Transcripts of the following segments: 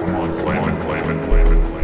Come on, claim it, claim it, claim it.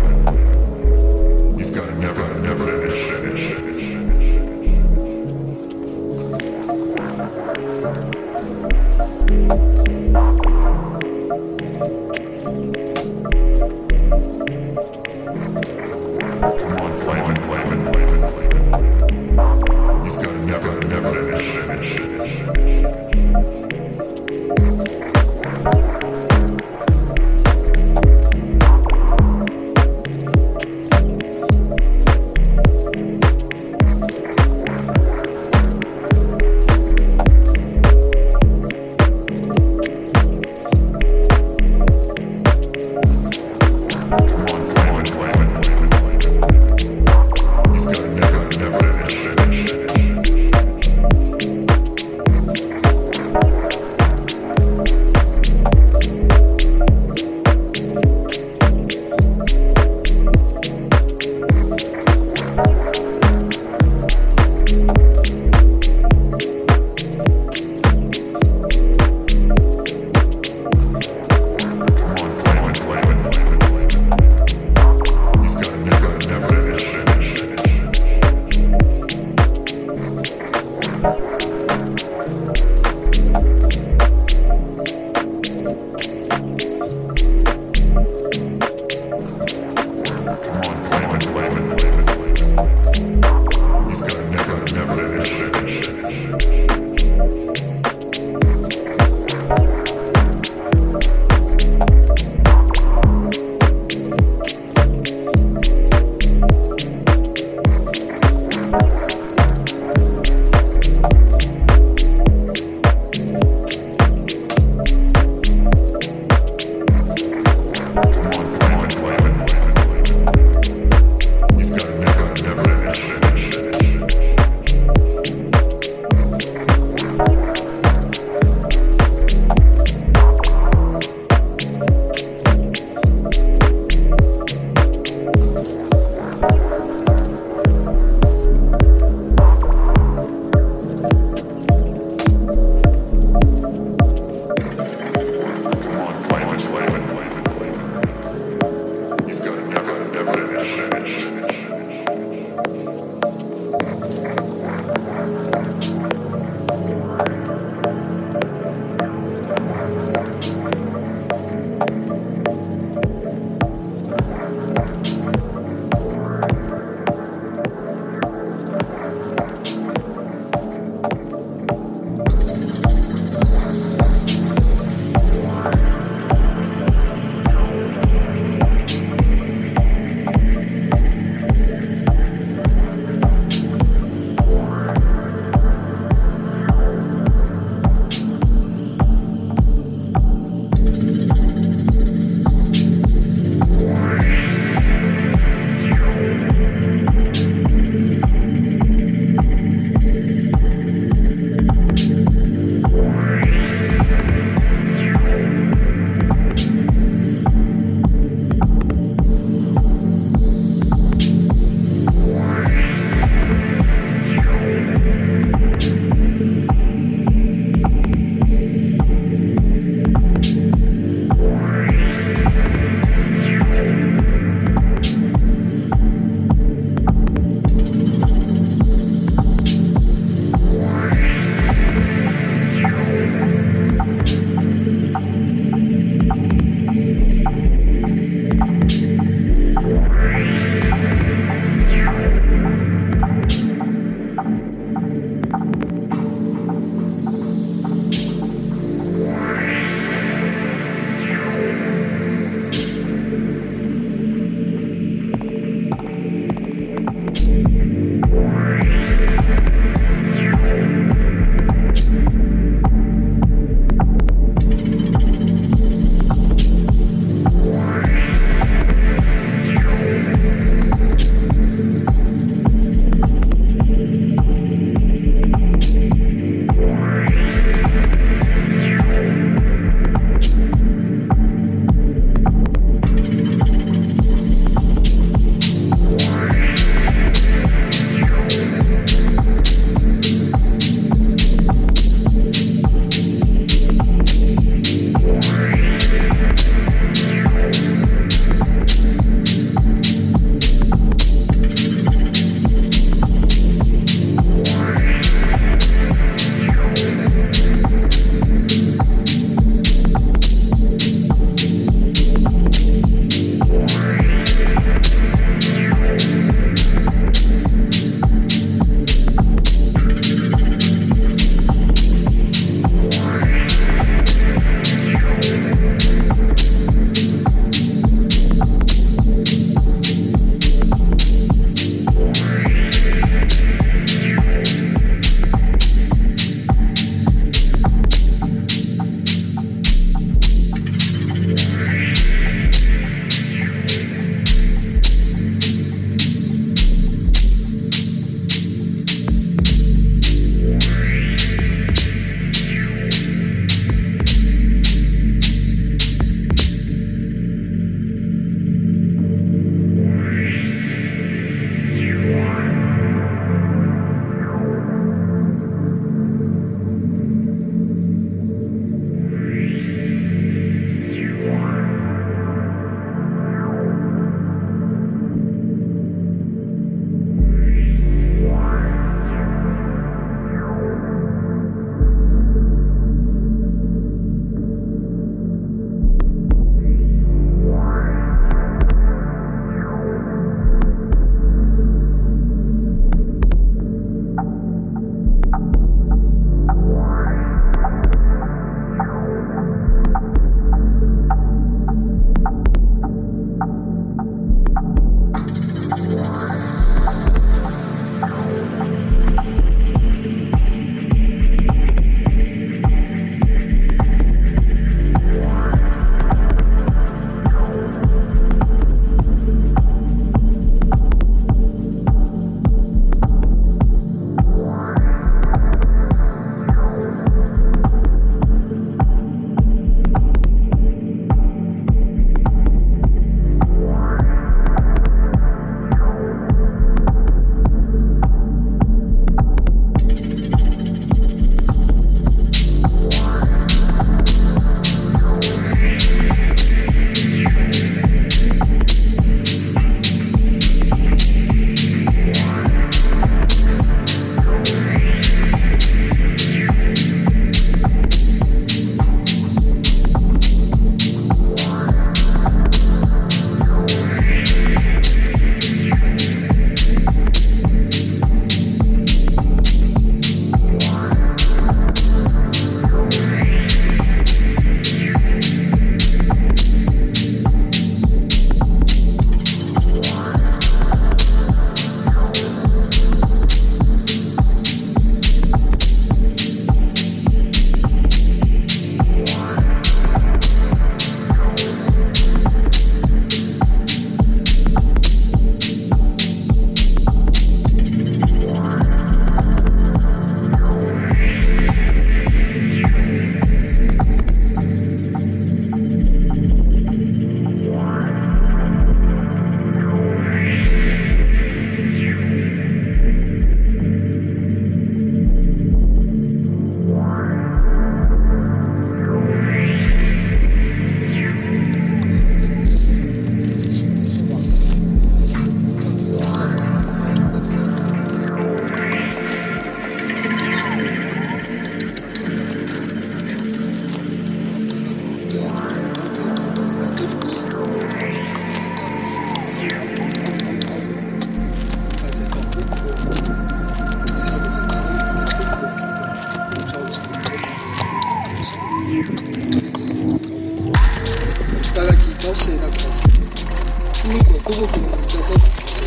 That's it.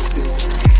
See you.